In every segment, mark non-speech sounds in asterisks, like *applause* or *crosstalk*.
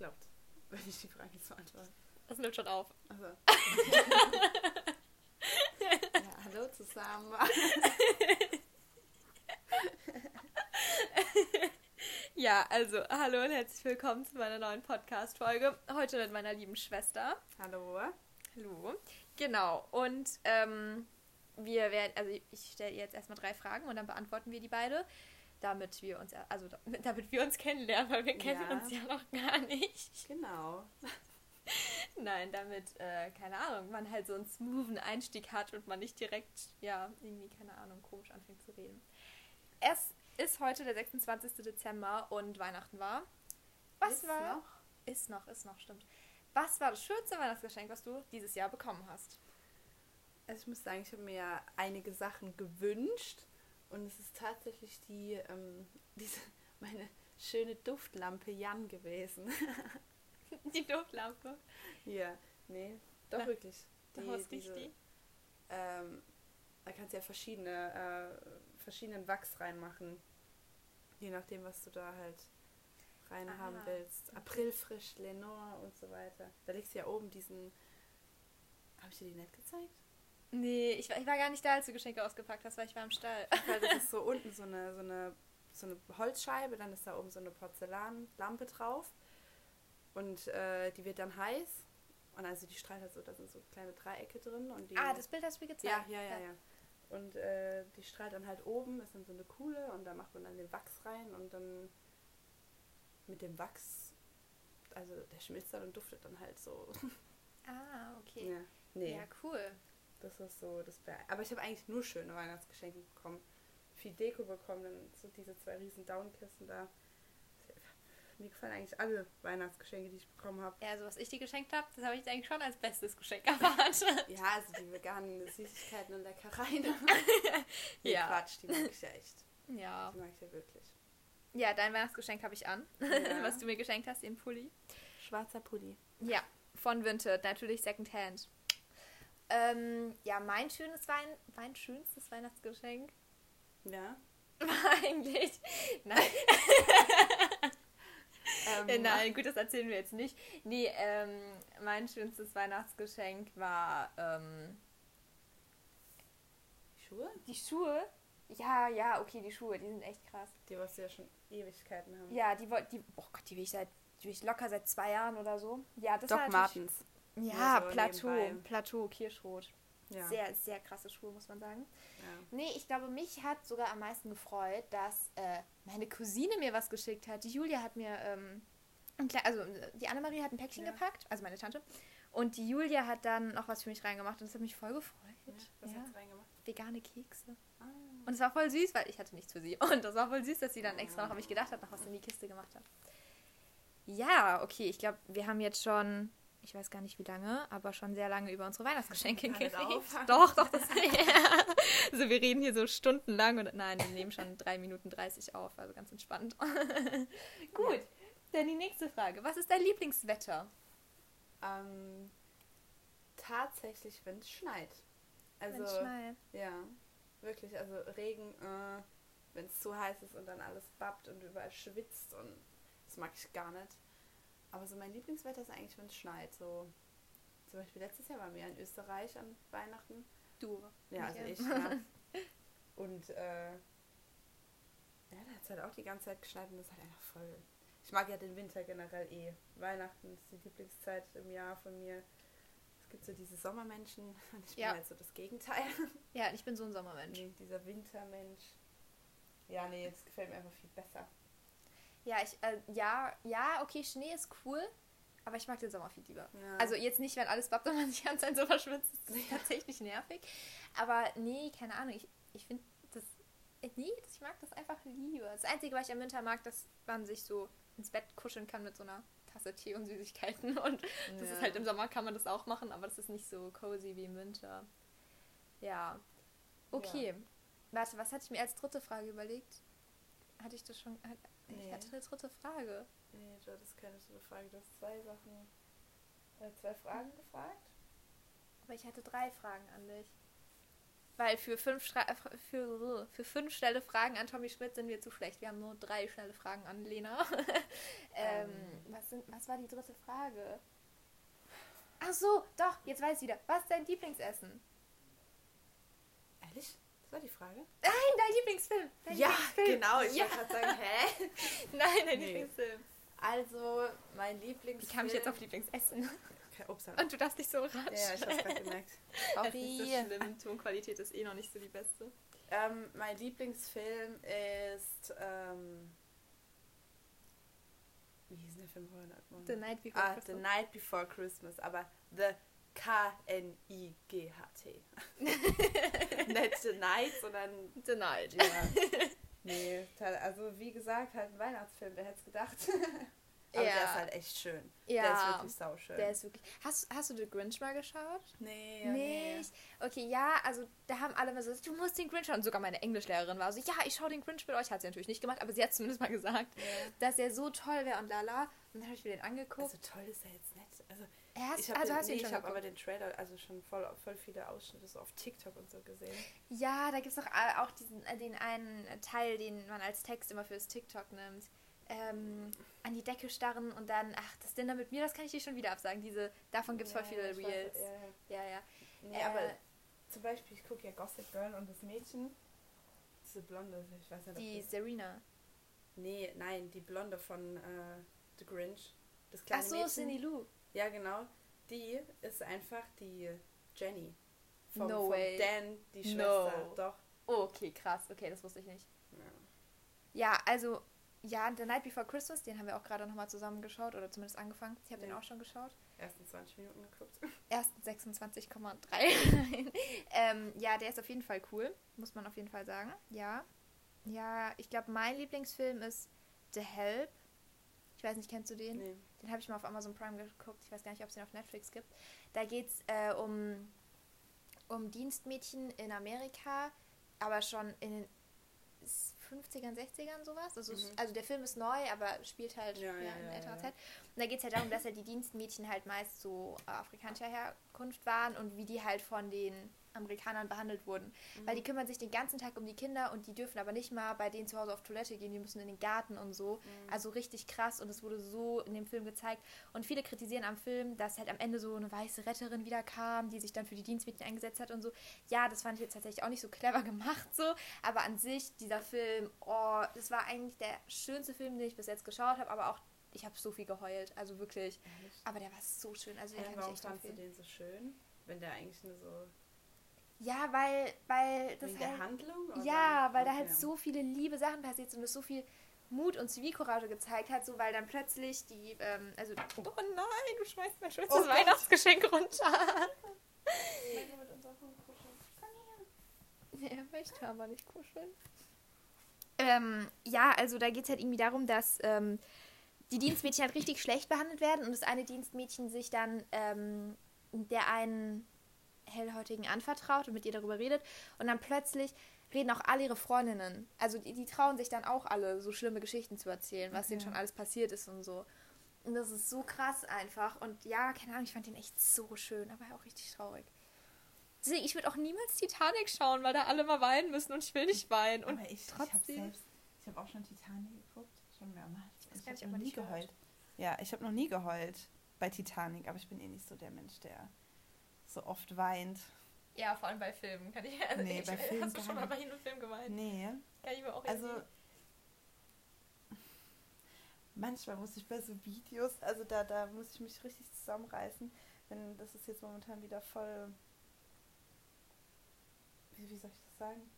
geklappt, *laughs* wenn ich die Frage jetzt beantworte. Das nimmt schon auf. Also. *laughs* ja, hallo zusammen. *laughs* Ja, also hallo und herzlich willkommen zu meiner neuen Podcast-Folge. Heute mit meiner lieben Schwester. Hallo. Hallo. Genau, und ähm, wir werden, also ich stelle jetzt erstmal drei Fragen und dann beantworten wir die beide, damit wir uns, also *laughs* damit wir uns kennenlernen, weil wir kennen Ja. uns ja noch gar nicht. Genau. *laughs* Nein, damit, äh, keine Ahnung, man halt so einen smoothen Einstieg hat und man nicht direkt, ja, irgendwie, keine Ahnung, komisch anfängt zu reden. Es ist heute der 26. Dezember und Weihnachten war. Was Ist war? noch? Ist noch, ist noch, stimmt. Was war das schönste Weihnachtsgeschenk, was du dieses Jahr bekommen hast? Also ich muss sagen, ich habe mir ja einige Sachen gewünscht und es ist tatsächlich die, ähm, diese, meine schöne Duftlampe Jan gewesen. *laughs* Die Duftlampe. ja, nee, doch Na, wirklich. Nach was riecht die? Ähm, da kannst du ja verschiedene, äh, verschiedenen Wachs reinmachen. Je nachdem, was du da halt rein Ah, haben willst. Aprilfrisch, Lenore und so weiter. Da legst du ja oben diesen. Habe ich dir die nicht gezeigt? Nee, ich war, ich war gar nicht da, als du Geschenke ausgepackt hast, weil ich war im Stall. Weil das ist so *laughs* unten so eine, so eine, so eine Holzscheibe, dann ist da oben so eine Porzellanlampe drauf. Und äh, die wird dann heiß. Und also die strahlt halt so, da sind so kleine Dreiecke drin. Und die, Ah, das Bild hast du mir gezeigt. Ja, ja, ja, ja. Und äh, die strahlt dann halt oben, ist dann so eine Kuhle und da macht man dann den Wachs rein und dann mit dem Wachs, also der schmilzt dann und duftet dann halt so. *laughs* Ah, okay. Ja, nee, Ja, cool. Das ist so das Be Aber ich habe eigentlich nur schöne Weihnachtsgeschenke bekommen. Viel Deko bekommen, dann so diese zwei riesen Downkisten da. Mir gefallen eigentlich alle Weihnachtsgeschenke, die ich bekommen habe. Ja, also was ich dir geschenkt habe, das habe ich eigentlich schon als bestes Geschenk erwartet. Ja, also die veganen Süßigkeiten und Leckereien. *laughs* nee, Ja. Quatsch, die mag ich ja echt. ja. Die mag ich ja wirklich. Ja, dein Weihnachtsgeschenk habe ich an, Ja. *laughs* was du mir geschenkt hast, den Pulli. Schwarzer Pulli. Ja, von Vinted, natürlich Secondhand. Ähm, ja, mein schönes Wein, mein schönstes Weihnachtsgeschenk Ja. war *laughs* eigentlich. Nein, *laughs* Ähm, äh, nein, gut, das erzählen wir jetzt nicht. Nee, ähm, mein schönstes Weihnachtsgeschenk war ähm, Schuhe? die Schuhe. Ja, ja, okay, die Schuhe, die sind echt krass. Die, was wir ja schon Ewigkeiten haben. Ja, die wollte, die, oh Gott, die will ich seit, die will ich locker seit zwei Jahren oder so. Ja, das Doc war Martens. Ja, so Plateau, nebenbei. Plateau, Kirschrot. Ja. Sehr, sehr krasse Schuhe, muss man sagen. ja. Nee, ich glaube, mich hat sogar am meisten gefreut, dass äh, meine Cousine mir was geschickt hat. Die Julia hat mir, ähm, also die Annemarie hat ein Päckchen Ja. gepackt, also meine Tante. Und die Julia hat dann noch was für mich reingemacht und das hat mich voll gefreut. Ja, Was Ja. hat's reingemacht? Vegane Kekse. Ah. Und es war voll süß, weil ich hatte nichts für sie. *laughs* Und das war voll süß, dass sie dann extra noch, Oh. habe ich gedacht, hat, noch was in die Kiste gemacht hat. Ja, okay, ich glaube, wir haben jetzt schon, ich weiß gar nicht wie lange, aber schon sehr lange über unsere Weihnachtsgeschenke geredet. *laughs* Doch, doch, das. *laughs* ja. Also wir reden hier so stundenlang und nein, wir nehmen schon 3 Minuten 30 auf, also ganz entspannt. *laughs* Gut, dann die nächste Frage. Was ist dein Lieblingswetter? Ähm, tatsächlich, wenn es schneit. Also, Wenn's schneit. ja, wirklich. Also Regen, äh, wenn es zu heiß ist und dann alles babbt und überall schwitzt und das mag ich gar nicht. Aber so mein Lieblingswetter ist eigentlich, wenn es schneit. So, zum Beispiel letztes Jahr waren wir in Österreich an Weihnachten. Du. Ja, also ich, ja. *laughs* Und äh, ja, da hat es halt auch die ganze Zeit geschneit und das ist halt einfach voll. Ich mag ja den Winter generell eh. Weihnachten ist die Lieblingszeit im Jahr von mir. Es gibt so diese Sommermenschen *laughs* und ich bin Ja. halt so das Gegenteil. Ja, ich bin so ein Sommermensch. Nee, dieser Wintermensch. Ja, nee, das gefällt mir einfach viel besser. Ja, ich, äh, ja, ja, okay, Schnee ist cool, aber ich mag den Sommer viel lieber. Ja. Also jetzt nicht, wenn alles babbt und man *laughs* sich ganz so verschwitzt. Das ist tatsächlich nervig. Aber nee, keine Ahnung. Ich, ich finde das. äh, Nee, das- ich mag das einfach lieber. Das Einzige, was ich im Winter mag, dass man sich so ins Bett kuscheln kann mit so einer Tasse Tee und Süßigkeiten. *laughs* Und das Ja. ist halt im Sommer kann man das auch machen, aber das ist nicht so cozy wie im Winter. Ja. Okay. Warte, was hatte ich mir als dritte Frage überlegt? Hatte ich das schon. Hat, Ich Nee. hatte eine dritte Frage. Nee, du hattest keine eine Frage. Du hast zwei Sachen, äh, zwei Fragen gefragt. Aber ich hatte drei Fragen an dich. Weil für fünf, Schra äh, für, für fünf schnelle Fragen an Tommy Schmidt sind wir zu schlecht. Wir haben nur drei schnelle Fragen an Lena. *laughs* ähm, Ähm. was, sind, was war die dritte Frage? Ach so, doch, jetzt weiß ich wieder. Was ist dein Lieblingsessen? Ehrlich? Das war die Frage? Nein, dein Lieblingsfilm. Dein ja, Lieblingsfilm. genau. Ich ja. wollte gerade sagen, hä? *laughs* Nein, dein Nee. Lieblingsfilm. Also, mein Lieblingsfilm... Wie kam ich jetzt auf Lieblingsessen? Okay, Und du darfst dich so rasch. ja, ich hab's gerade gemerkt. Es ist nicht so schlimm. Tonqualität ist eh noch nicht so die beste. Ähm, mein Lieblingsfilm ist... Ähm, wie hieß denn der Film vorher nochmal? The Night Before Ah, The Christmas. Night Before Christmas, aber The K-N-I-G-H-T. *laughs* *laughs* Nicht The Night, sondern The Night. ja. *laughs* Nee, also wie gesagt, halt ein Weihnachtsfilm, wer hätte es gedacht. *laughs* Aber Ja. der ist halt echt schön. Ja. Der ist wirklich sauschön. Der ist wirklich. Hast, hast du The Grinch mal geschaut? nee, ja, nee. Nicht. Okay, ja, also da haben alle immer so, du musst den Grinch schauen. Und sogar meine Englischlehrerin war so, ja, ich schaue den Grinch mit euch. Hat sie natürlich nicht gemacht, aber sie hat zumindest mal gesagt, Ja. dass er so toll wäre und lala. Und dann habe ich mir den angeguckt. Also toll ist er jetzt nicht. Also, hast, ich habe also den, nee, ich schon hab aber den Trailer, also schon voll, voll viele Ausschnitte so auf TikTok und so gesehen. Ja, da gibt es auch, äh, auch diesen, äh, den einen Teil, den man als Text immer fürs TikTok nimmt. Ähm, an die Decke starren und dann, ach, das Dinner mit mir, das kann ich dir schon wieder absagen. Diese, davon gibt es voll Ja, viele ich weiß, Reels. Ja, ja. Ja, ja. Nee, Äh, aber zum Beispiel, ich gucke ja Gossip Girl und das Mädchen, diese Blonde, ich weiß nicht, Die Serena. Nee, nein, die Blonde von äh, The Grinch. Das Ach kleine so, Mädchen. Cindy Lou. Ja, genau. Die ist einfach die Jenny. Vom, No vom way. Dan, die No. Schwester. Doch. Oh, okay, krass. Okay, das wusste ich nicht. Ja. Ja, also, ja, The Night Before Christmas, den haben wir auch gerade nochmal zusammen geschaut oder zumindest angefangen. Ich habe den Ja. auch schon geschaut. Ersten 20 Minuten geguckt. *laughs* Ersten 26,3. *laughs* ähm, ja, der ist auf jeden Fall cool, muss man auf jeden Fall sagen. Ja. Ja, ich glaube, mein Lieblingsfilm ist The Help. Ich weiß nicht, kennst du den? Nee. Den habe ich mal auf Amazon Prime geguckt. Ich weiß gar nicht, ob es den auf Netflix gibt. Da geht es äh, um, um Dienstmädchen in Amerika, aber schon in den 50ern, 60ern sowas. Also, Mhm. also der Film ist neu, aber spielt halt Ja, ja, ja, in ja, älterer ja. Zeit. Und da geht es halt darum, dass halt die Dienstmädchen halt meist so äh, afrikanischer Herkunft waren und wie die halt von den Amerikanern behandelt wurden. Weil Mhm. die kümmern sich den ganzen Tag um die Kinder und die dürfen aber nicht mal bei denen zu Hause auf Toilette gehen, die müssen in den Garten und so. Mhm. Also richtig krass und es wurde so in dem Film gezeigt. Und viele kritisieren am Film, dass halt am Ende so eine weiße Retterin wieder kam, die sich dann für die Dienstmädchen eingesetzt hat und so. Ja, das fand ich jetzt tatsächlich auch nicht so clever *laughs* gemacht so. Aber an sich, dieser Film, oh, das war eigentlich der schönste Film, den ich bis jetzt geschaut habe, aber auch, ich habe so viel geheult. Also wirklich. Ehrlich? Aber der war so schön. Also Ja, warum echt fandst du den so schön? Wenn der eigentlich nur so. Ja, weil, weil das wegen der halt, Handlung? Oder? Ja, weil da halt Okay. so viele liebe Sachen passiert sind und es so viel Mut und Zivilcourage gezeigt hat, so weil dann plötzlich die, ähm, also, oh nein, du schmeißt mein schönstes Oh. Weihnachtsgeschenk runter. Wollen wir mit unserer Hund kuscheln? Komm her. er möchte aber nicht kuscheln. Ähm, ja, also da geht es halt irgendwie darum, dass ähm, die Dienstmädchen halt richtig schlecht behandelt werden und das eine Dienstmädchen sich dann ähm, der einen Hellhäutigen anvertraut und mit ihr darüber redet und dann plötzlich reden auch alle ihre Freundinnen. Also die, die trauen sich dann auch alle, so schlimme Geschichten zu erzählen, was denen Okay. schon alles passiert ist und so. Und das ist so krass einfach. Und ja, keine Ahnung, ich fand den echt so schön, aber auch richtig traurig. Deswegen, ich würde auch niemals Titanic schauen, weil da alle mal weinen müssen und ich will nicht weinen. Und Aber ich, ich habe trotzdem- selbst, ich habe auch schon Titanic geguckt, schon mehrmals. Ich Ich habe noch nie hört. geheult. Ja, ich habe noch nie geheult bei Titanic, aber ich bin eh nicht so der Mensch, der so oft weint. Ja, vor allem bei Filmen. Kann ich, also Nee, ich, bei Filmen Hast du schon mal bei jedem Film geweint? Nee, Kann ich mir auch also irgendwie- manchmal muss ich bei so Videos, also da, da muss ich mich richtig zusammenreißen, wenn das ist jetzt momentan wieder voll, wie, wie soll ich das sagen?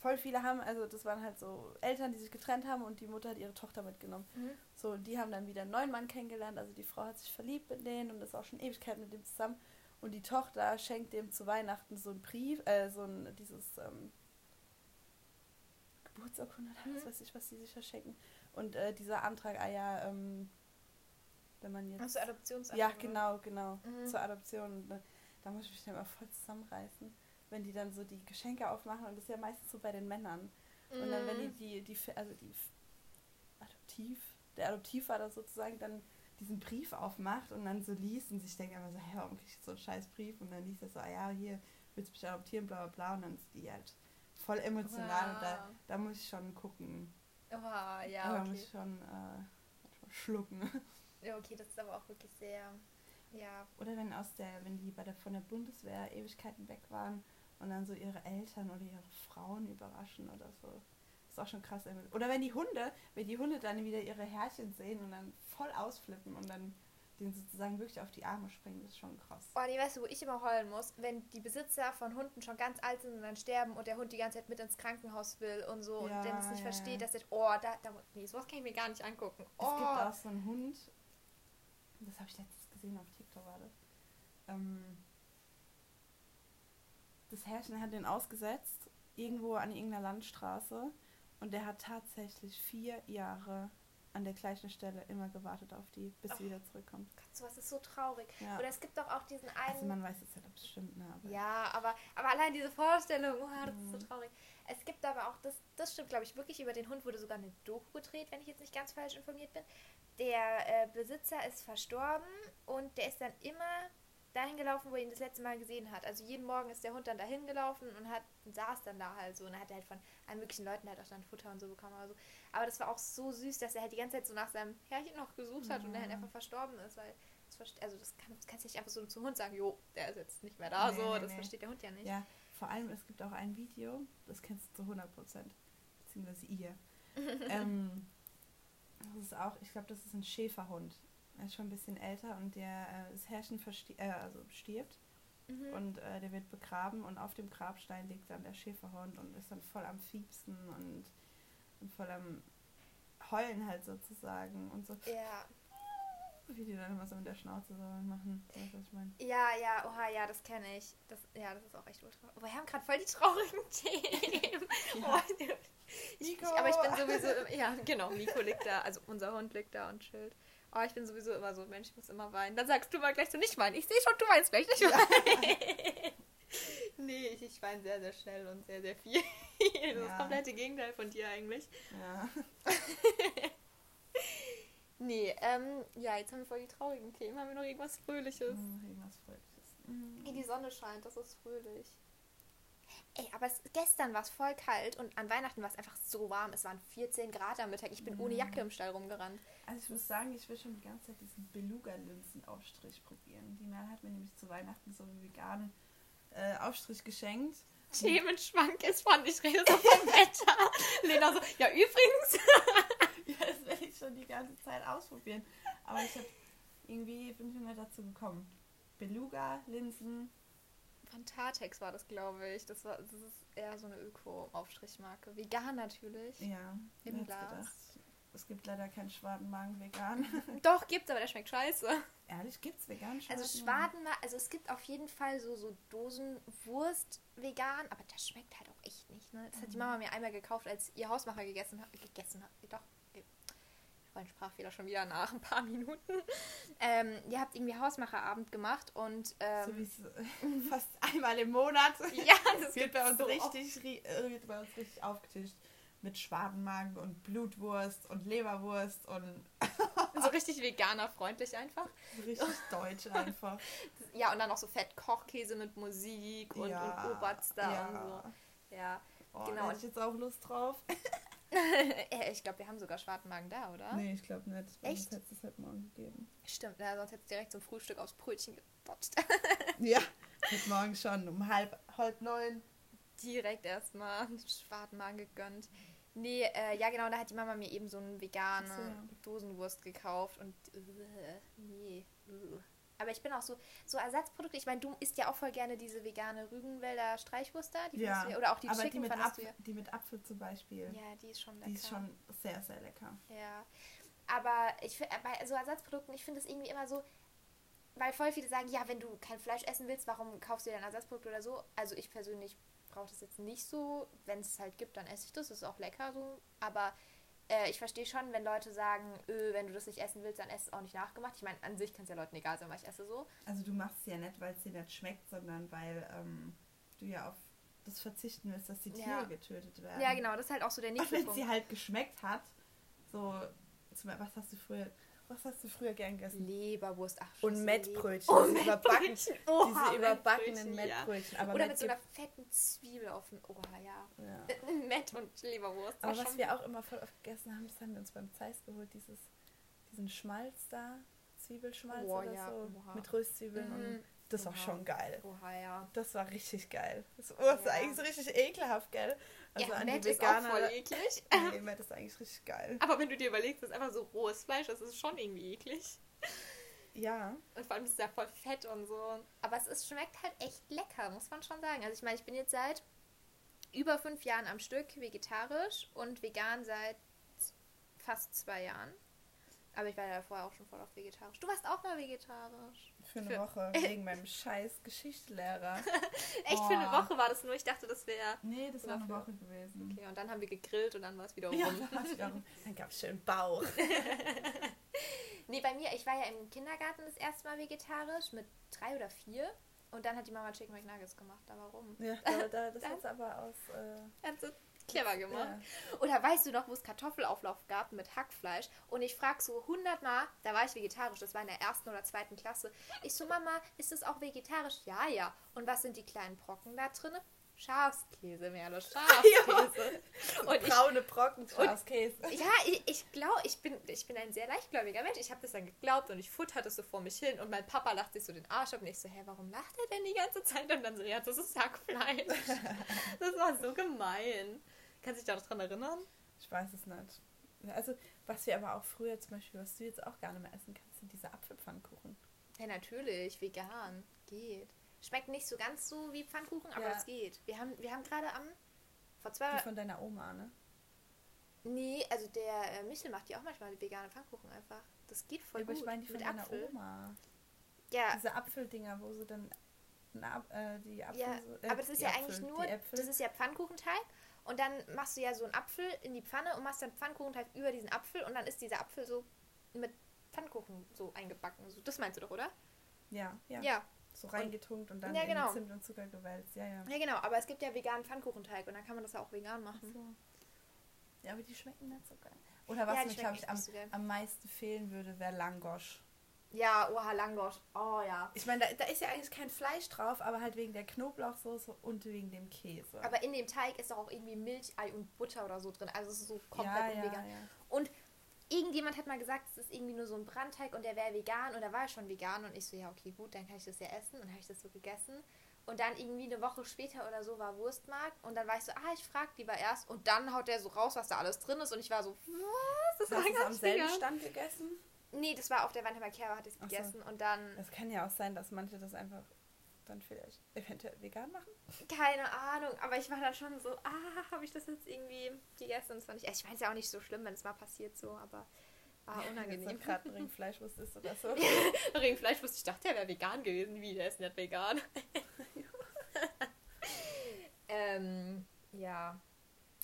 Voll viele haben, also das waren halt so Eltern, die sich getrennt haben und die Mutter hat ihre Tochter mitgenommen. Mhm. So, die haben dann wieder einen neuen Mann kennengelernt. Also die Frau hat sich verliebt in den und ist auch schon Ewigkeiten mit dem zusammen. Und die Tochter schenkt dem zu Weihnachten so einen Brief, äh, so ein, dieses ähm, Geburtsurkunde oder was Mhm. weiß ich, was die sich verschenken. Und äh, dieser Antrag, ah ja, ähm, wenn man jetzt. Du Adoptionsantrag? ja, genau, genau. Mhm. Zur Adoption. Äh, da muss ich mich dann immer voll zusammenreißen, wenn die dann so die Geschenke aufmachen. Und das ist ja meistens so bei den Männern. Und dann, wenn die, Mhm. die, die, Fi- also die Adoptiv, der Adoptivvater sozusagen dann diesen Brief aufmacht und dann so liest und sich denkt einfach so, hä, warum krieg ich so einen scheiß Brief? Und dann liest er so, ah ja, hier, willst du mich adoptieren, bla bla bla. Und dann ist die halt voll emotional und da, Wow. da muss ich schon gucken. Oh, ja, da okay. muss ich schon äh, schlucken. Ja, okay, das ist aber auch wirklich sehr, ja. Oder wenn aus der, wenn die bei der von der Bundeswehr Ewigkeiten weg waren und dann so ihre Eltern oder ihre Frauen überraschen oder so. Das ist auch schon krass. Oder wenn die Hunde, wenn die Hunde dann wieder ihre Herrchen sehen und dann voll ausflippen und dann den sozusagen wirklich auf die Arme springen, das ist schon krass. Oh, nee, weißt du, wo ich immer heulen muss? Wenn die Besitzer von Hunden schon ganz alt sind und dann sterben und der Hund die ganze Zeit mit ins Krankenhaus will und so Ja, und der es nicht ja, versteht, dass der, oh, da, da, nee, sowas kann ich mir gar nicht angucken. Oh, Es gibt auch so einen Hund, das habe ich letztens gesehen auf TikTok war das. Ähm, das Herrchen hat den ausgesetzt, irgendwo an irgendeiner Landstraße. Und der hat tatsächlich vier Jahre an der gleichen Stelle immer gewartet auf die, bis sie wieder zurückkommt. Gott, sowas ist so traurig. Ja. Oder es gibt doch auch diesen einen. Also man weiß jetzt nicht, ob es stimmt, ne? Aber Ja, aber, aber allein diese Vorstellung, oh, das ist Mhm. so traurig. Es gibt aber auch, das, das stimmt, glaube ich, wirklich, über den Hund wurde sogar eine Doku gedreht, wenn ich jetzt nicht ganz falsch informiert bin. Der äh, Besitzer ist verstorben und der ist dann immer dahin gelaufen, wo er ihn das letzte Mal gesehen hat. Also jeden Morgen ist der Hund dann dahin gelaufen und hat saß dann da halt so und er hat halt von allen möglichen Leuten halt auch dann Futter und so bekommen. Also. Aber das war auch so süß, dass er halt die ganze Zeit so nach seinem Herrchen noch gesucht hat und er halt Ja. einfach verstorben ist, weil das also das, kann, das kannst du nicht einfach so zum Hund sagen, jo, der ist jetzt nicht mehr da, Nee, so, nee, das nee. versteht der Hund ja nicht. ja, vor allem, es gibt auch ein Video, das kennst du zu 100 Prozent, beziehungsweise ihr. *laughs* ähm, das ist auch, ich glaube, das ist ein Schäferhund. Er ist schon ein bisschen älter und der, äh, das Herrchen versti äh, also stirbt Mhm. und äh, der wird begraben und auf dem Grabstein liegt dann der Schäferhund und ist dann voll am Fiepsen und, und voll am Heulen halt sozusagen und so, Ja, wie die dann immer so mit der Schnauze so machen. Du weißt, was ich meine. ja, ja, oha, ja, das kenne ich. Das, ja, das ist auch echt ultra. Aber wir haben gerade voll die traurigen *laughs* Themen. Ja. Oh, ich, Nico! aber ich bin sowieso, ja, genau, Nico liegt da, also unser Hund liegt da und chillt. Oh, ich bin sowieso immer so, Mensch, ich muss immer weinen. Dann sagst du mal gleich so, nicht weinen. Ich sehe schon, du weinst gleich nicht weinen. *laughs* nee, ich, ich weine sehr, sehr schnell und sehr, sehr viel. Das ist das Ja. komplette Gegenteil von dir eigentlich. Ja. *laughs* Nee, ähm, ja, jetzt haben wir voll die traurigen Themen. Haben wir noch irgendwas Fröhliches? Hm, Irgendwas Fröhliches. Hm. Ey, die Sonne scheint, das ist fröhlich. Aber es, gestern war es voll kalt und an Weihnachten war es einfach so warm. Es waren 14 Grad am Mittag. Ich bin ohne Mhm. Jacke im Stall rumgerannt. Also ich muss sagen, ich will schon die ganze Zeit diesen Beluga-Linsen-Aufstrich probieren. Die Mel hat mir nämlich zu Weihnachten so einen veganen äh, Aufstrich geschenkt. *laughs* Themenschwank ist von, ich rede so vom *laughs* Wetter. Lena so, ja übrigens. *laughs* Ja, das werde ich schon die ganze Zeit ausprobieren. Aber ich habe irgendwie bin ich nicht dazu gekommen. Beluga, Linsen. Von Tartex war das, glaube ich. Das, war, das ist eher so eine Öko-Aufstrichmarke. Vegan natürlich. Ja, Im Glas. gedacht? Es gibt leider keinen Schwadenmagen vegan. *laughs* Doch, gibt's, aber der schmeckt scheiße. Ehrlich, gibt's vegan Also Schwadenmark, also es gibt auf jeden Fall so, so Dosenwurst vegan, aber das schmeckt halt auch echt nicht. Ne? Das hat die Mhm. Mama mir einmal gekauft, als ihr Hausmacher gegessen hat. Gegessen hat. Doch. Okay. War ein Sprachfehler schon wieder nach ein paar *laughs* Minuten. Ähm, ihr habt irgendwie Hausmacherabend gemacht und So ähm, es *laughs* fast einmal im Monat *laughs* ja, das wird bei uns so richtig ri- äh, wird bei uns richtig aufgetischt mit Schwadenmagen und Blutwurst und Leberwurst und so richtig veganer freundlich einfach. richtig deutsch einfach. Ja, und dann noch so Fett Kochkäse mit Musik und, Ja, und Oberster ja. und so. Ja. Oh, Genau. Da hätte ich jetzt auch Lust drauf. *laughs* Ich glaube, wir haben sogar Schwadenmagen da, oder? Nee, ich glaube nicht. Echt? hätte es halt morgen gegeben. Stimmt, ja, sonst hätte es direkt zum Frühstück aufs Brötchen gedotzt. *laughs* *laughs* Ja, heute Morgen schon um halb, halb neun. direkt erstmal Schwadenmagen gegönnt. Nee, äh, ja genau, da hat die Mama mir eben so eine vegane so, ja. Dosenwurst gekauft und äh, nee. äh. Aber ich bin auch so, so Ersatzprodukte. Ich meine, du isst ja auch voll gerne diese vegane Rügenwälder Streichwurst da. Die Ja, ja, oder auch die aber die Chicken mit, fandest du Apfel, die mit Apfel zum Beispiel, ja. Die ist schon lecker. die ist schon sehr, sehr lecker. Ja. Aber ich bei so Ersatzprodukten, ich finde es irgendwie immer so, weil voll viele sagen, ja, wenn du kein Fleisch essen willst, warum kaufst du dir ein Ersatzprodukt oder so? Also ich persönlich brauche das jetzt nicht so. Wenn es halt gibt, dann esse ich das. Das ist auch lecker so. Aber äh, ich verstehe schon, wenn Leute sagen, öh, wenn du das nicht essen willst, dann ess es auch nicht nachgemacht. Ich meine, an sich kann es ja Leuten egal sein, weil ich esse so. Also du machst es ja nicht, weil es dir nicht schmeckt, sondern weil ähm, du ja auf das verzichten willst, dass die Tiere Ja. getötet werden. Ja, genau, das ist halt auch so der Und nächste wenn Punkt. sie halt geschmeckt hat, so, zum, was hast du früher, was hast du früher gern gegessen? Leberwurst, ach Und Mettbrötchen, Leber- diese überbacken. Oha, diese überbackenen Mettbrötchen, ja. Mettbrötchen. Aber Oder Mett mit so einer fetten Zwiebel auf dem Ohr, ja. ja. *laughs* Mett und Leberwurst. war Aber was wir auch immer voll oft gegessen haben, das haben wir uns beim Zeiss geholt, dieses diesen Schmalz da, Zwiebelschmalz Boah, oder ja, so, oha. mit Röstzwiebeln und Mhm. das war schon geil. Oha, ja. Das war richtig geil. Das oh, das ist Ja. eigentlich so richtig ekelhaft, gell? Also ja, an Matt die ist auch Veganer. voll eklig. *laughs* nee, Matt ist eigentlich richtig geil. Aber wenn du dir überlegst, das ist einfach so rohes Fleisch, das ist schon irgendwie eklig. Ja. Und vor allem ist es ja voll fett und so. Aber es ist, schmeckt halt echt lecker, muss man schon sagen. Also ich meine, ich bin jetzt seit über fünf Jahren am Stück vegetarisch und vegan seit fast zwei Jahren. Aber ich war ja vorher auch schon voll auf vegetarisch. Du warst auch mal vegetarisch. Für eine Für- Woche. *laughs* Wegen meinem scheiß Geschichtslehrer. *laughs* Echt, für eine Oh. Woche war das nur. Ich dachte, das wäre... Nee, das war eine Dafür. Woche gewesen. Okay, und dann haben wir gegrillt und dann war es wieder Ja, rum. *laughs* dann, wiederum- dann gab es schön Bauch. Nee, bei mir, ich war ja im Kindergarten das erste Mal vegetarisch mit drei oder vier. Und dann hat die Mama Chicken McNuggets gemacht. Da warum? Ja, da, da, das hat aber aus. Äh, clever gemacht. ja. Oder weißt du noch, wo es Kartoffelauflauf gab mit Hackfleisch? Und ich frage so hundertmal, da war ich vegetarisch, das war in der ersten oder zweiten Klasse. Ich so, Mama, ist das auch vegetarisch? Ja, ja. Und was sind die kleinen Brocken da drin? Schafskäse, Merle, Schafskäse. *laughs* Und ich, Braune Brocken, Schafskäse. *laughs* ja, ich, ich glaube, ich bin, ich bin ein sehr leichtgläubiger Mensch. Ich habe das dann geglaubt und ich futterte so vor mich hin. Und mein Papa lacht sich so den Arsch ab und ich so, hä, warum lacht er denn die ganze Zeit? Und dann so, ja, das ist Hackfleisch. *laughs* Das war so gemein. Kannst du dich da noch dran erinnern? Ich weiß es nicht. Also, was wir aber auch früher zum Beispiel, was du jetzt auch gar nicht mehr essen kannst, sind diese Apfelpfannkuchen. Ja, natürlich, vegan. Geht. Schmeckt nicht so ganz so wie Pfannkuchen, aber Ja. es geht. Wir haben, wir haben gerade am. Vor Die zwei von deiner Oma, ne? Nee, also der äh, Michel macht ja auch manchmal vegane Pfannkuchen einfach. Das geht voll Ja, aber gut. ich meine die von mit deiner Apfel. Oma. Ja, Diese Apfeldinger, wo sie dann na, äh, die Apfel ja so, äh, aber das ist die ja Apfel, eigentlich die nur. Das ist ja Pfannkuchenteig. Und dann machst du ja so einen Apfel in die Pfanne und machst dann Pfannkuchenteig über diesen Apfel und dann ist dieser Apfel so mit Pfannkuchen so eingebacken. So, das meinst du doch, oder? ja, ja, Ja. So reingetunkt und dann Ja, in genau. Zimt und Zucker gewälzt. Ja, ja. Ja, genau. Aber es gibt ja veganen Pfannkuchenteig und dann kann man das auch vegan machen. So. Ja, aber die schmecken nicht so geil. Oder was Ja, mir, glaube ich, am, am meisten fehlen würde, wäre Langosch. Ja, oha, Langosch. Oh ja. Ich meine, da, da ist ja eigentlich kein Fleisch drauf, aber halt wegen der Knoblauchsoße und wegen dem Käse. Aber in dem Teig ist doch auch irgendwie Milch, Ei und Butter oder so drin. Also es ist so komplett ja, ja, unvegan. ja. Und irgendjemand hat mal gesagt, es ist irgendwie nur so ein Brandteig und der wäre vegan und da war ich schon vegan und ich so, ja, okay, gut, dann kann ich das ja essen und dann habe ich das so gegessen. Und dann irgendwie eine Woche später oder so war Wurstmarkt und dann war ich so, ah, ich frag lieber erst und dann haut der so raus, was da alles drin ist und ich war so, was? Das war Hast es gar am selben. Stand gegessen? Nee, das war auf der Wandheimer Kerbe, hatte ich es Ach so. gegessen und dann, Es kann ja auch sein, dass manche das einfach dann vielleicht eventuell vegan machen. keine Ahnung, aber ich war dann schon so, ah, habe ich das jetzt irgendwie gegessen? Und das fand ich, ich meine, es ist ja auch nicht so schlimm, wenn es mal passiert so, aber war *laughs* Wenn unangenehm. jetzt gerade ein Ring Fleischwurst ist oder so. *laughs* Ringfleisch wusste ich, dachte, der wäre vegan gewesen. Wie, der ist nicht vegan. *laughs* ähm, ja.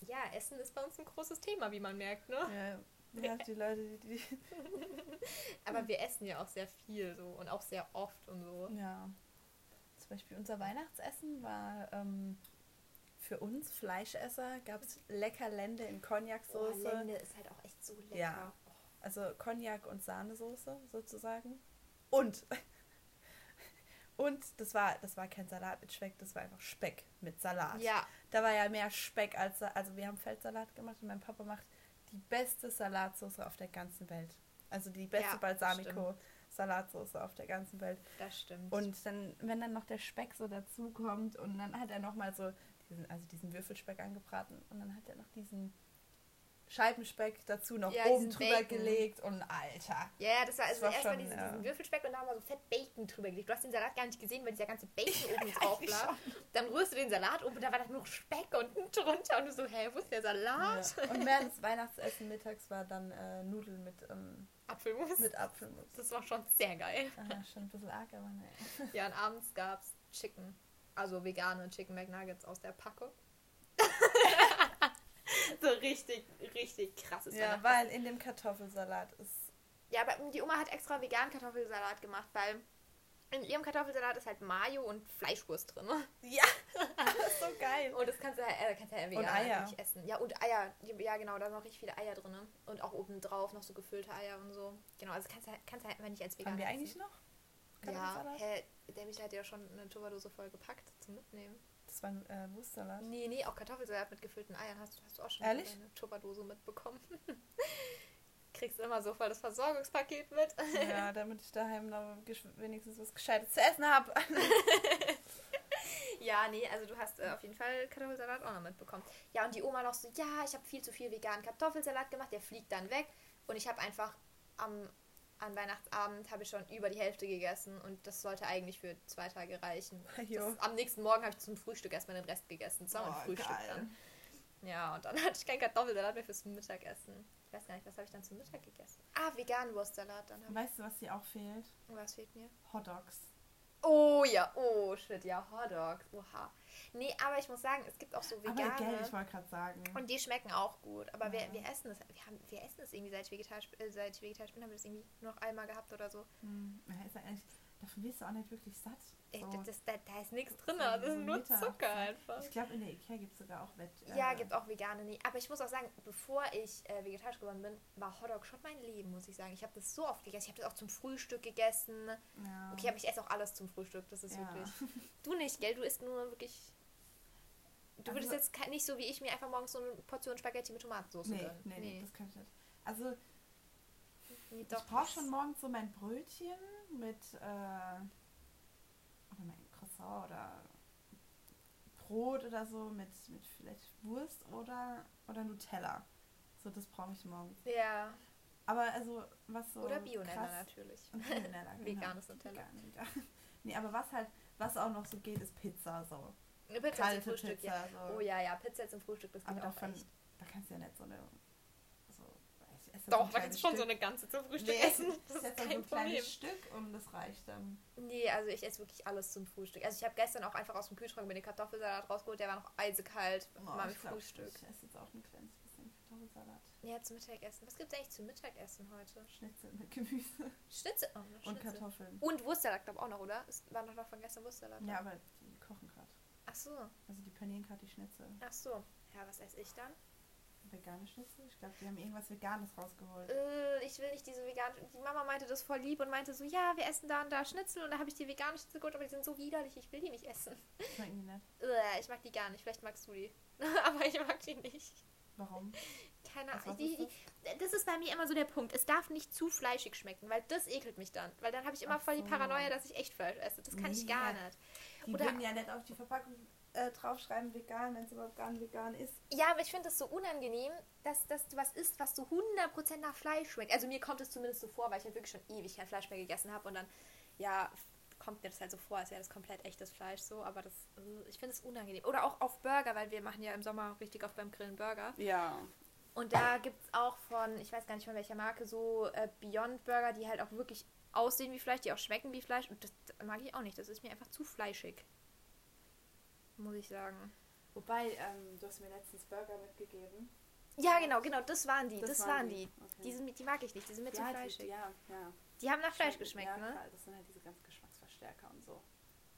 Ja, Essen ist bei uns ein großes Thema, wie man merkt, ne? ja, ja, die Leute, die, die *laughs* Aber wir essen ja auch sehr viel so und auch sehr oft und so. Ja. Zum Beispiel unser Weihnachtsessen war ähm, für uns Fleischesser, gab es lecker Lende in Oh, Cognac-Soße. Lende ist halt auch echt so lecker. Ja. also Cognac und Sahnesoße sozusagen. Und *laughs* und das war das war kein Salat mit Speck, das war einfach Speck mit Salat. Ja, Da war ja mehr Speck als also wir haben Feldsalat gemacht und mein Papa macht die beste Salatsoße auf der ganzen Welt. Also die beste Ja, Balsamico Salatsoße auf der ganzen Welt. das stimmt. Und dann, wenn dann noch der Speck so dazukommt und dann hat er nochmal so diesen, also diesen Würfelspeck angebraten und dann hat er noch diesen Scheibenspeck dazu noch Ja, oben drüber Bacon. gelegt und Alter. ja, ja, das war also erstmal diesen, ja. diesen Würfelspeck und da haben wir so fett Bacon drüber gelegt. Du hast den Salat gar nicht gesehen, weil dieser ganze Bacon *laughs* oben drauf lag. Dann rührst du den Salat um und da war dann nur Speck unten drunter und du so, hä, wo ist der Salat? Ja. Und während des Weihnachtsessen mittags war dann äh, Nudeln mit, ähm, Apfelmus. mit Apfelmus. Das war schon sehr geil. Ah, schon ein bisschen arg, aber ne. Ja, und abends gab's Chicken. Also vegane Chicken McNuggets aus der Packung. *laughs* so richtig, richtig krasses Ja, weil in dem Kartoffelsalat ist. Ja, aber die Oma hat extra veganen Kartoffelsalat gemacht, weil in ihrem Kartoffelsalat ist halt Mayo und Fleischwurst drin. *laughs* Ja, das ist so geil. Und das kannst du, äh, kannst du ja vegan Eier. nicht essen. Ja, und Eier. Ja, genau, da sind noch richtig viele Eier drin. Und auch oben drauf noch so gefüllte Eier und so. Genau, also kannst du kannst du halt einfach nicht als vegan Haben wir essen. eigentlich noch? Ja, hä, der Michael hat ja schon eine Tupperdose voll gepackt zum Mitnehmen. Das war ein äh, Wurstsalat. Nee, nee, auch Kartoffelsalat mit gefüllten Eiern hast, hast du auch schon Ehrlich? eine Tupperdose mitbekommen. *laughs* Kriegst immer so voll das Versorgungspaket mit. Ja, *laughs* damit ich daheim noch wenigstens was Gescheites zu essen habe. *laughs* ja, nee, also du hast äh, auf jeden Fall Kartoffelsalat auch noch mitbekommen. Ja, und die Oma noch so, ja, ich habe viel zu viel veganen Kartoffelsalat gemacht, der fliegt dann weg. Und ich habe einfach am, an Weihnachtsabend habe ich schon über die Hälfte gegessen und das sollte eigentlich für zwei Tage reichen. *laughs* Das, am nächsten Morgen habe ich zum Frühstück erstmal den Rest gegessen. Das war mein Frühstück geil. dann. Ja, und dann *laughs* hatte ich kein Kartoffelsalat mehr fürs Mittagessen. Ich weiß gar nicht, was habe ich dann zum Mittag gegessen? Ah, veganen Wurstsalat. Dann weißt du, was dir auch fehlt? Was fehlt mir? Hotdogs. Oh ja, oh shit, ja, Hotdogs. Oha. Nee, aber ich muss sagen, es gibt auch so vegane. Aber gell, ich wollte gerade sagen. Und die schmecken auch gut. Aber ja. wir, wir essen das, wir, haben, wir essen das irgendwie seit ich vegetarisch, äh, seit ich vegetarisch bin, haben wir das irgendwie nur noch einmal gehabt oder so. Hm, ist eigentlich, davon wirst du auch nicht wirklich satt. So. Das, das, da, da, ist nichts drin, das ist nur Zucker einfach. Ich glaube, in der Ikea gibt es sogar auch Wett. Äh, ja, gibt auch vegane. Nee. Aber ich muss auch sagen, bevor ich äh, vegetarisch geworden bin, war Hotdog schon mein Leben, muss ich sagen. Ich habe das so oft gegessen. Ich habe das auch zum Frühstück gegessen. Ja. Okay, aber ich esse auch alles zum Frühstück. Das ist ja. wirklich. *laughs* Du nicht, gell? Du isst nur wirklich. Du also, würdest jetzt nicht so wie ich mir einfach morgens so eine Portion Spaghetti mit Tomatensauce nee, gönnen. Nee, nee, das kann ich nicht. Also, nee, ich brauche schon morgens so mein Brötchen mit. Äh, Croissant oder Brot oder so mit, mit vielleicht Wurst oder, oder Nutella. So, das brauche ich morgens. Ja. Aber also, was so. Oder Bionella natürlich. Und Bionella, *laughs* genau. Veganes Nutella. Vegan, vegan. *laughs* Nee, aber was halt, was auch noch so geht, ist Pizza so. Eine Pizza Kalte zum Frühstück, Pizza, ja. So. Oh ja, ja, Pizza zum Frühstück, das geht aber auch davon, echt. Da kannst du ja nicht so eine doch, da kannst du schon so eine ganze zum Frühstück nee, essen. *laughs* Das ist kein so ein Problem. kleines Stück und das reicht dann. Nee, also ich esse wirklich alles zum Frühstück. Also ich habe gestern auch einfach aus dem Kühlschrank mir den Kartoffelsalat rausgeholt, der war noch eisekalt. Oh, mal mit Frühstück. Ich esse jetzt auch ein kleines bisschen Kartoffelsalat. Ja, zum Mittagessen. Was gibt es eigentlich zum Mittagessen heute? Schnitzel mit Gemüse. Schnitzel? Oh, Schnitzel. Und Kartoffeln. Und Wurstsalat, glaube ich, auch noch, oder? Es war noch von gestern Wurstsalat. Ja, aber die kochen gerade. Ach so. Also die panieren gerade die Schnitzel. Ach so. Ja, was esse ich dann? Vegane Schnitzel? Ich glaube, die haben irgendwas Veganes rausgeholt. Äh, ich will nicht diese veganen. Die Mama meinte das voll lieb und meinte so, ja, wir essen da und da Schnitzel und da habe ich die veganen Schnitzel geholt, aber die sind so widerlich, ich will die nicht essen. Schmecken die nicht? Äh, ich mag die gar nicht. Vielleicht magst du die. *laughs* aber ich mag die nicht. Warum? Keine Ahnung. Die, das ist bei mir immer so der Punkt. Es darf nicht zu fleischig schmecken, weil das ekelt mich dann. Weil dann habe ich immer Ach voll so. die Paranoia, dass ich echt Fleisch esse. Das kann nee, ich gar nicht. Die Oder, ja nicht auf die Verpackung äh, draufschreiben vegan, wenn es überhaupt gar nicht vegan ist. Ja, aber ich finde das so unangenehm, dass, dass du was isst, was so 100% nach Fleisch schmeckt. Also mir kommt es zumindest so vor, weil ich halt wirklich schon ewig kein Fleisch mehr gegessen habe und dann, ja, kommt mir das halt so vor, als wäre das komplett echtes Fleisch so, aber das, äh, ich finde es unangenehm. Oder auch auf Burger, weil wir machen ja im Sommer richtig oft beim Grillen Burger. Ja. Und da gibt es auch von, ich weiß gar nicht von welcher Marke, so äh, Beyond Burger, die halt auch wirklich aussehen wie Fleisch, die auch schmecken wie Fleisch. Und das mag ich auch nicht. Das ist mir einfach zu fleischig muss ich sagen. Wobei, ähm, du hast mir letztens Burger mitgegeben. Ja, genau, genau, das waren die, das, das waren die. Die. Okay. die. sind, die mag ich nicht, die sind mir ja, zu fleischig. Die, ja, ja. Die haben nach Fleisch geschmeckt, ja, ne? Das sind halt diese ganz Geschmacksverstärker und so.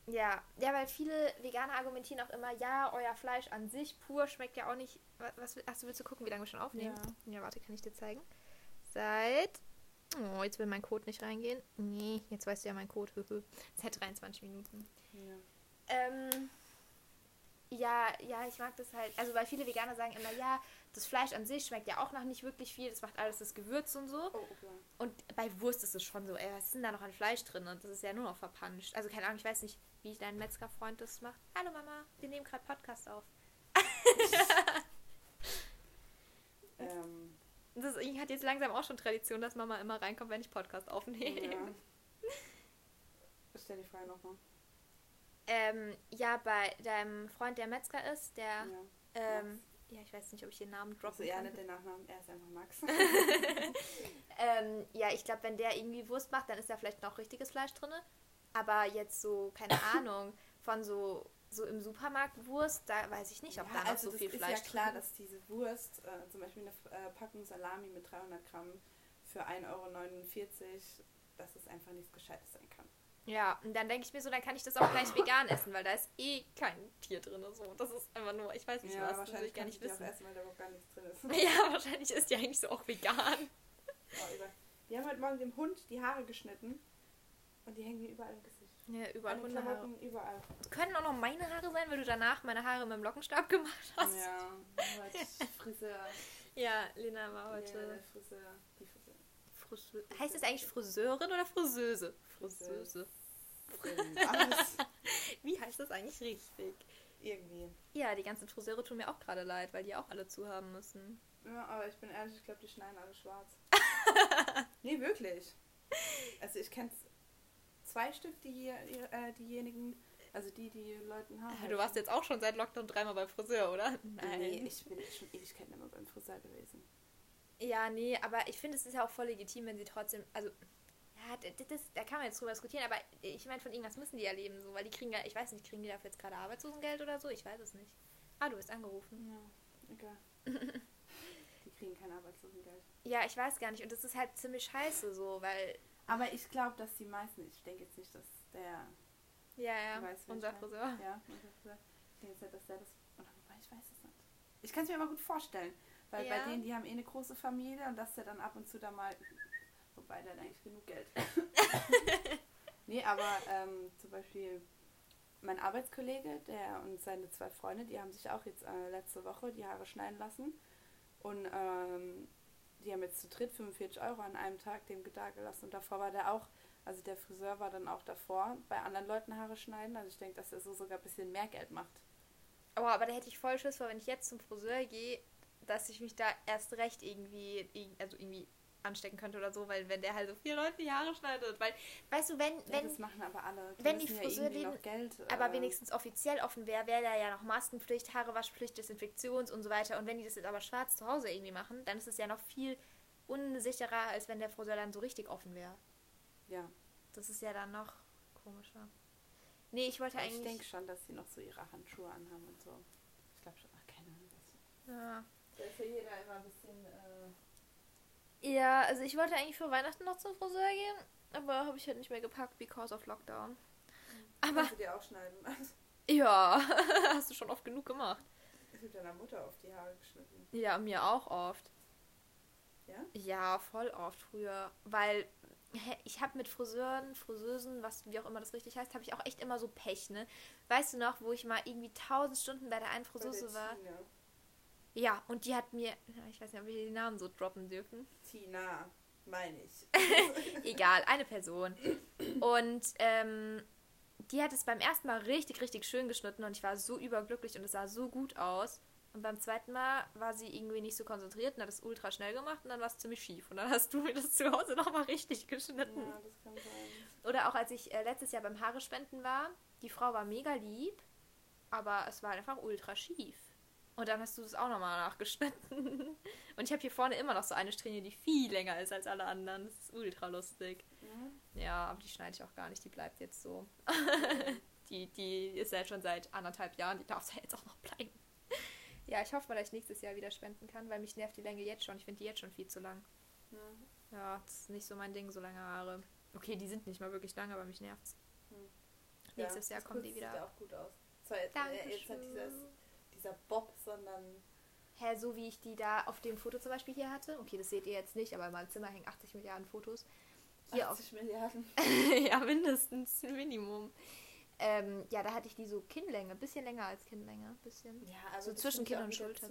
Ja, ja, weil viele Veganer argumentieren auch immer, ja, euer Fleisch an sich pur schmeckt ja auch nicht. Was, achso, willst du gucken, wie lange wir schon aufnehmen? Ja. ja, warte, kann ich dir zeigen. Seit. Oh, jetzt will mein Code nicht reingehen. Nee, jetzt weißt du ja mein Code. *laughs* Seit 23 Minuten. Ja. Ähm, ja, ja, ich mag das halt. Also, weil viele Veganer sagen immer, ja, das Fleisch an sich schmeckt ja auch noch nicht wirklich viel. Das macht alles das Gewürz und so. Oh, okay. Und bei Wurst ist es schon so, ey, was ist denn da noch an Fleisch drin? Und das ist ja nur noch verpanscht. Also, keine Ahnung, ich weiß nicht, wie dein Metzgerfreund das macht. Hallo Mama, wir nehmen gerade Podcast auf. *laughs* ähm. Das hat jetzt langsam auch schon Tradition, dass Mama immer reinkommt, wenn ich Podcast aufnehme. Ja. *laughs* Stell die Frage nochmal. Ähm, ja, bei deinem Freund, der Metzger ist, der. Ja, ähm, ja ich weiß nicht, ob ich den Namen droppe. Also, ja, nicht den Nachnamen, er ist einfach Max. *laughs* *laughs* ähm, ja, ich glaube, wenn der irgendwie Wurst macht, dann ist da vielleicht noch richtiges Fleisch drin. Aber jetzt so, keine *laughs* Ahnung, von so, so im Supermarkt Wurst, da weiß ich nicht, ob ja, da noch also so viel Fleisch ist ja klar, drin dass diese Wurst, äh, zum Beispiel eine äh, Packung Salami mit 300 Gramm für 1,49 Euro, dass es einfach nichts Gescheites sein kann. Ja, und dann denke ich mir so, dann kann ich das auch gleich vegan essen, weil da ist eh kein Tier drin. So. Das ist einfach nur, ich weiß nicht ja, was, das will ich gar nicht wissen. Auch essen, weil da gar nichts drin ist. *laughs* Ja, wahrscheinlich ist die eigentlich so auch vegan. Oh, wir haben heute Morgen dem Hund die Haare geschnitten und die hängen mir überall im Gesicht. Ja, überall Hundehaare. überall. Können auch noch meine Haare sein, weil du danach meine Haare mit dem Lockenstab gemacht hast. Ja, heute *laughs* Friseur. Ja, Lena war heute. Ja, Friseur, die Friseur. Friseur. Heißt es eigentlich Friseurin oder Friseuse? Friseuse. *laughs* Wie heißt das eigentlich richtig? irgendwie. Ja, die ganzen Friseure tun mir auch gerade leid, weil die auch alle zu haben müssen. Ja, aber ich bin ehrlich, ich glaube, die schneiden alle schwarz. *laughs* nee, wirklich. Also ich kenne zwei Stück, die hier, äh, diejenigen, also die, die Leuten haben. Du warst jetzt auch schon seit Lockdown dreimal beim Friseur, oder? Nee, ich bin schon Ewigkeiten immer beim Friseur gewesen. Ja, nee, aber ich finde, es ist ja auch voll legitim, wenn sie trotzdem, also, ja, das, das, da kann man jetzt drüber diskutieren, aber ich meine, von irgendwas müssen die ja leben, so, weil die kriegen ja, ich weiß nicht, kriegen die dafür jetzt gerade Arbeitslosengeld oder so? Ich weiß es nicht. Ah, du bist angerufen. Ja, egal. *laughs* die kriegen kein Arbeitslosengeld. Ja, ich weiß gar nicht, und das ist halt ziemlich scheiße, so, weil, Aber ich glaube, dass die meisten, ich denke jetzt nicht, dass der, ja, ja, wen unser. Friseur. ja, unser Friseur, ich denke jetzt nicht, dass der das, oder wobei, ich weiß es nicht. Ich kann es mir aber gut vorstellen, weil Ja. bei denen, die haben eh eine große Familie und dass der dann ab und zu da mal, wobei der hat eigentlich genug Geld. *laughs* nee, aber ähm, zum Beispiel mein Arbeitskollege, der und seine zwei Freunde, die haben sich auch jetzt äh, letzte Woche die Haare schneiden lassen und ähm, die haben jetzt zu dritt 45 Euro an einem Tag dem da gelassen und davor war der auch, also der Friseur war dann auch davor bei anderen Leuten Haare schneiden, also ich denke, dass er so sogar ein bisschen mehr Geld macht. Oh, aber da hätte ich voll Schiss vor, wenn ich jetzt zum Friseur gehe, dass ich mich da erst recht irgendwie, irg- also irgendwie anstecken könnte oder so, weil wenn der halt so vier Leuten die Haare schneidet, weil, weißt du, wenn, Ja, wenn, das machen aber alle. wenn die Friseurläden- noch Geld. aber äh, wenigstens offiziell offen wäre, wäre da ja noch Maskenpflicht, Haarewaschpflicht, Desinfektions und so weiter. Und wenn die das jetzt aber schwarz zu Hause irgendwie machen, dann ist es ja noch viel unsicherer, als wenn der Friseur dann so richtig offen wäre. Ja, Das ist ja dann noch komischer. Nee, ich wollte aber ich eigentlich. denke schon, dass sie noch so ihre Handschuhe anhaben und so. Ich glaube schon, ach, keine Ahnung. Ja. Da ist ja jeder immer ein bisschen. Äh, ja, also ich wollte eigentlich für Weihnachten noch zum Friseur gehen, aber habe ich halt nicht mehr gepackt, because of Lockdown. Aber kannst du dir auch schneiden. ja, *laughs* hast du schon oft genug gemacht. Ich habe deiner Mutter auf die Haare geschnitten. Ja, mir auch oft. Ja? Ja, voll oft früher. Weil ich habe mit Friseuren, Friseusen, was wie auch immer das richtig heißt, habe ich auch echt immer so Pech, ne? Weißt du noch, wo ich mal irgendwie tausend Stunden bei der einen Friseuse war? Tina. Ja, und die hat mir, ich weiß nicht, ob wir den Namen so droppen dürfen. Tina, meine ich. *laughs* Egal, eine Person. Und ähm, die hat es beim ersten Mal richtig, richtig schön geschnitten und ich war so überglücklich und es sah so gut aus. Und beim zweiten Mal war sie irgendwie nicht so konzentriert und hat es ultra schnell gemacht und dann war es ziemlich schief. Und dann hast du mir das zu Hause nochmal richtig geschnitten. ja, das kann sein. Oder auch als ich äh, letztes Jahr beim Haare spenden war, die Frau war mega lieb, aber es war einfach ultra schief. Und dann hast du es auch nochmal nachgeschnitten. *laughs* Und ich habe hier vorne immer noch so eine Strähne, die viel länger ist als alle anderen. Das ist ultra lustig. Ja. Ja, aber die schneide ich auch gar nicht, die bleibt jetzt so. *laughs* die, die ist ja jetzt schon seit anderthalb Jahren, die darf ja jetzt auch noch bleiben. *laughs* Ja, ich hoffe mal, dass ich nächstes Jahr wieder spenden kann, weil mich nervt die Länge jetzt schon. Ich finde die jetzt schon viel zu lang. Ja. Ja, das ist nicht so mein Ding, so lange Haare. Okay, die sind nicht mal wirklich lang, aber mich nervt's. Hm. Nächstes Ja, Jahr das kommen die Sieht wieder. ja auch gut aus. Zwar jetzt, äh, jetzt hat dieses, dieser Bob, sondern. Hä, so wie ich die da auf dem Foto zum Beispiel hier hatte. Okay, das seht ihr jetzt nicht, aber in meinem Zimmer hängen 80 Milliarden Fotos. Hier auf 80 Milliarden. *laughs* ja, mindestens, Minimum. Ähm, ja, da hatte ich die so Kinnlänge, bisschen länger als Kinnlänge, bisschen. Ja, aber so zwischen Kinn und Schulter.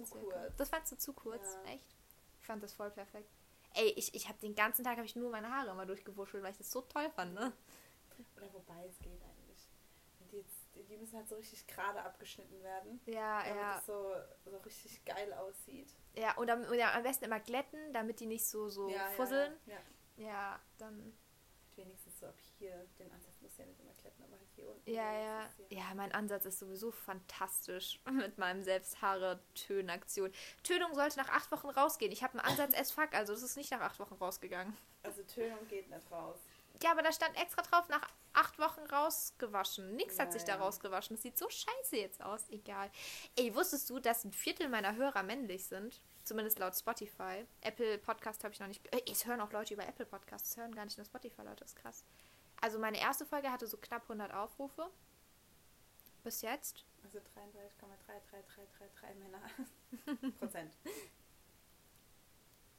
Das fandst du zu kurz, Ja. echt? Ich fand das voll perfekt. Ey, ich, ich habe den ganzen Tag habe ich nur meine Haare immer durchgewuschelt, weil ich das so toll fand, ne? Oder wobei es geht eigentlich. Die, müssen halt so richtig gerade abgeschnitten werden. Ja, Damit ja. es so, so richtig geil aussieht. Ja, und am, ja, am besten immer glätten, damit die nicht so, so ja, fusseln. Ja, ja. Ja, dann. Wenigstens so ab hier, den Ansatz muss ja nicht immer kletten, aber halt hier unten. Ja, ja. Ja, mein Ansatz ist sowieso fantastisch *laughs* mit meinem Selbsthaare-Tönaktion. Tönung sollte nach acht Wochen rausgehen. Ich habe einen Ansatz *laughs* as fuck, also das ist nicht nach acht Wochen rausgegangen. Also Tönung geht nicht raus. Ja, aber da stand extra drauf, nach acht Wochen rausgewaschen. Nix hat sich da rausgewaschen. Das sieht so scheiße jetzt aus. Egal. Ey, wusstest du, dass ein Viertel meiner Hörer männlich sind? Zumindest laut Spotify. Apple Podcast habe ich noch nicht. Es hören auch Leute über Apple Podcasts. Es hören gar nicht nur Spotify, Leute. Das ist krass. Also meine erste Folge hatte so knapp 100 Aufrufe. Bis jetzt. Also 33,3333 Männer. *laughs* Prozent.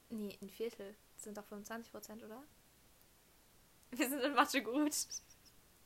Nee, ein Viertel. Das sind doch 25 Prozent, oder? Wir sind in Mathe gut.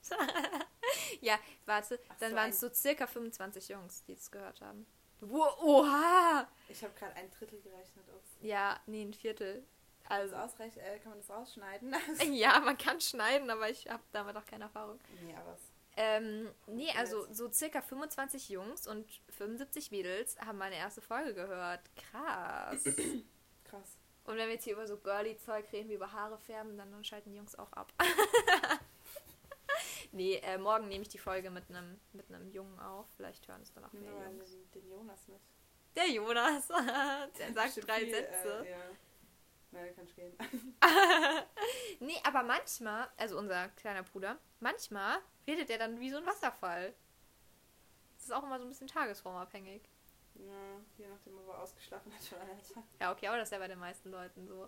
*laughs* ja, warte. Ach Dann so, waren es so circa 25 Jungs, die es gehört haben. Wo, oha! Ich habe gerade ein Drittel gerechnet. Ups. Ja, nee, ein Viertel. Also ausreicht, äh, kann man das rausschneiden? *laughs* Ja, man kann schneiden, aber ich habe damit auch keine Erfahrung. nee, aber es Ähm, nee, also so circa 25 Jungs und 75 Mädels haben meine erste Folge gehört. Krass. *coughs* krass. Und wenn wir jetzt hier über so girly-Zeug reden, wie über Haare färben, dann, dann schalten die Jungs auch ab. *laughs* nee, äh, morgen nehme ich die Folge mit einem mit einem Jungen auf. Vielleicht hören es dann auch mehr Jungs. den, den Jonas mit. Der Jonas, *laughs* der sagt drei viel, Sätze. Äh, ja. Dann kannst du gehen. nee, aber manchmal, also unser kleiner Bruder, manchmal redet er dann wie so ein Wasserfall. Das ist auch immer so ein bisschen tagesformabhängig. Ja, je nachdem, ob er ausgeschlafen hat oder nicht. Ja, okay, aber das ist ja bei den meisten Leuten so.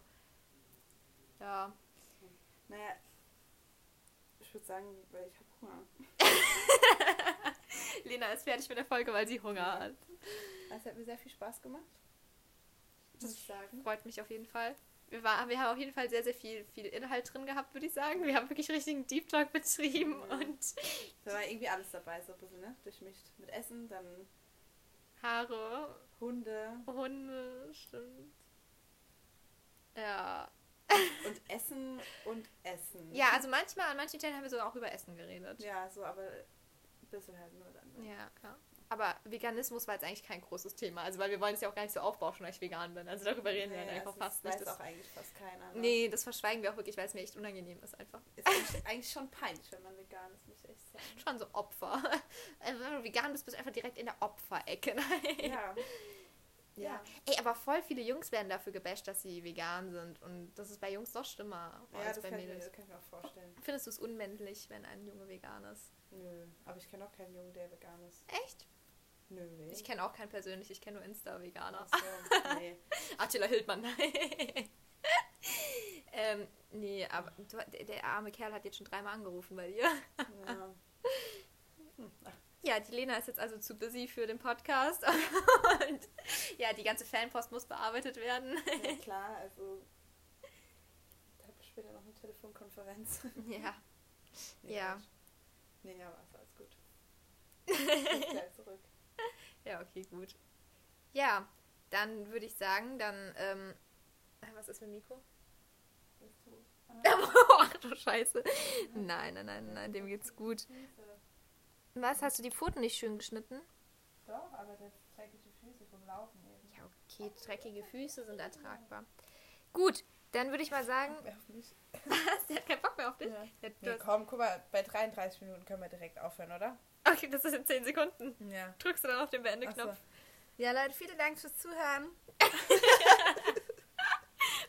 Ja. Naja, ich würde sagen, weil ich habe Hunger. *laughs* Lena ist fertig mit der Folge, weil sie Hunger hat. Es hat mir sehr viel Spaß gemacht. Muss ich sagen. Freut mich auf jeden Fall. Wir, war, wir haben auf jeden Fall sehr, sehr viel, viel Inhalt drin gehabt, würde ich sagen. Wir haben wirklich richtigen Deep Talk betrieben Ja. und Da war irgendwie alles dabei, so ein bisschen, ne? Durchmischt. Mit Essen, dann Haare, Hunde Hunde, stimmt. Ja. *laughs* und Essen und Essen. Ja, also manchmal, an manchen Stellen haben wir sogar auch über Essen geredet. Ja, so, aber ein bisschen halt nur dann. ne? Ja, klar. Aber Veganismus war jetzt eigentlich kein großes Thema. Also, weil wir wollen es ja auch gar nicht so aufbauschen, weil ich vegan bin. Also, darüber reden wir Nee, dann einfach fast das nicht. weiß Das, auch eigentlich fast keiner. Ne? nee, das verschweigen wir auch wirklich, weil es mir echt unangenehm ist einfach. Ist eigentlich, eigentlich schon peinlich, wenn man vegan ist, muss ich echt sagen. *laughs* Schon so Opfer. *laughs* Also, wenn du vegan bist, bist du einfach direkt in der Opferecke. Nein. *laughs* Ja. Ja. Ja. Ey, aber voll viele Jungs werden dafür gebasht, dass sie vegan sind. Und das ist bei Jungs doch schlimmer Ja, als das bei kann, ich, Mädels. das kann ich mir auch vorstellen. Findest du es unmännlich, wenn ein Junge vegan ist? Nö, aber ich kenne auch keinen Jungen, der vegan ist. Echt? Nö, weh. Ich kenne auch keinen persönlich, ich kenne nur Insta-Veganer. So, nee. *laughs* Attila Hildmann. *laughs* ähm, nee, aber du, der, der arme Kerl hat jetzt schon dreimal angerufen bei dir. Ja. *laughs* Ja, die Lena ist jetzt also zu busy für den Podcast. Und ja, die ganze Fanpost muss bearbeitet werden. ja, klar, also. Ich habe später noch eine Telefonkonferenz. ja. Nee, Ja. Nee, aber ist alles gut. Ich zurück. Ja, okay, gut. Ja, dann würde ich sagen, dann, ähm, was ist mit Miko? Bist du? Ah, Ach du Scheiße. Nein, nein, nein, nein, dem geht's gut. Was, hast du die Pfoten nicht schön geschnitten? Doch, aber der dreckige Füße vom Laufen eben. Ja, okay, dreckige Füße sind ertragbar. Gut, dann würde ich mal sagen, *laughs* der hat keinen Bock mehr auf dich? Ja. Nee, komm, guck mal, bei 33 Minuten können wir direkt aufhören, oder? Okay, das ist in 10 Sekunden. Ja. Drückst du dann auf den Beendeknopf? Ja, Leute, vielen Dank fürs Zuhören. *laughs*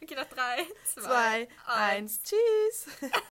Okay, noch 3, 2, Zwei, eins, tschüss. *laughs*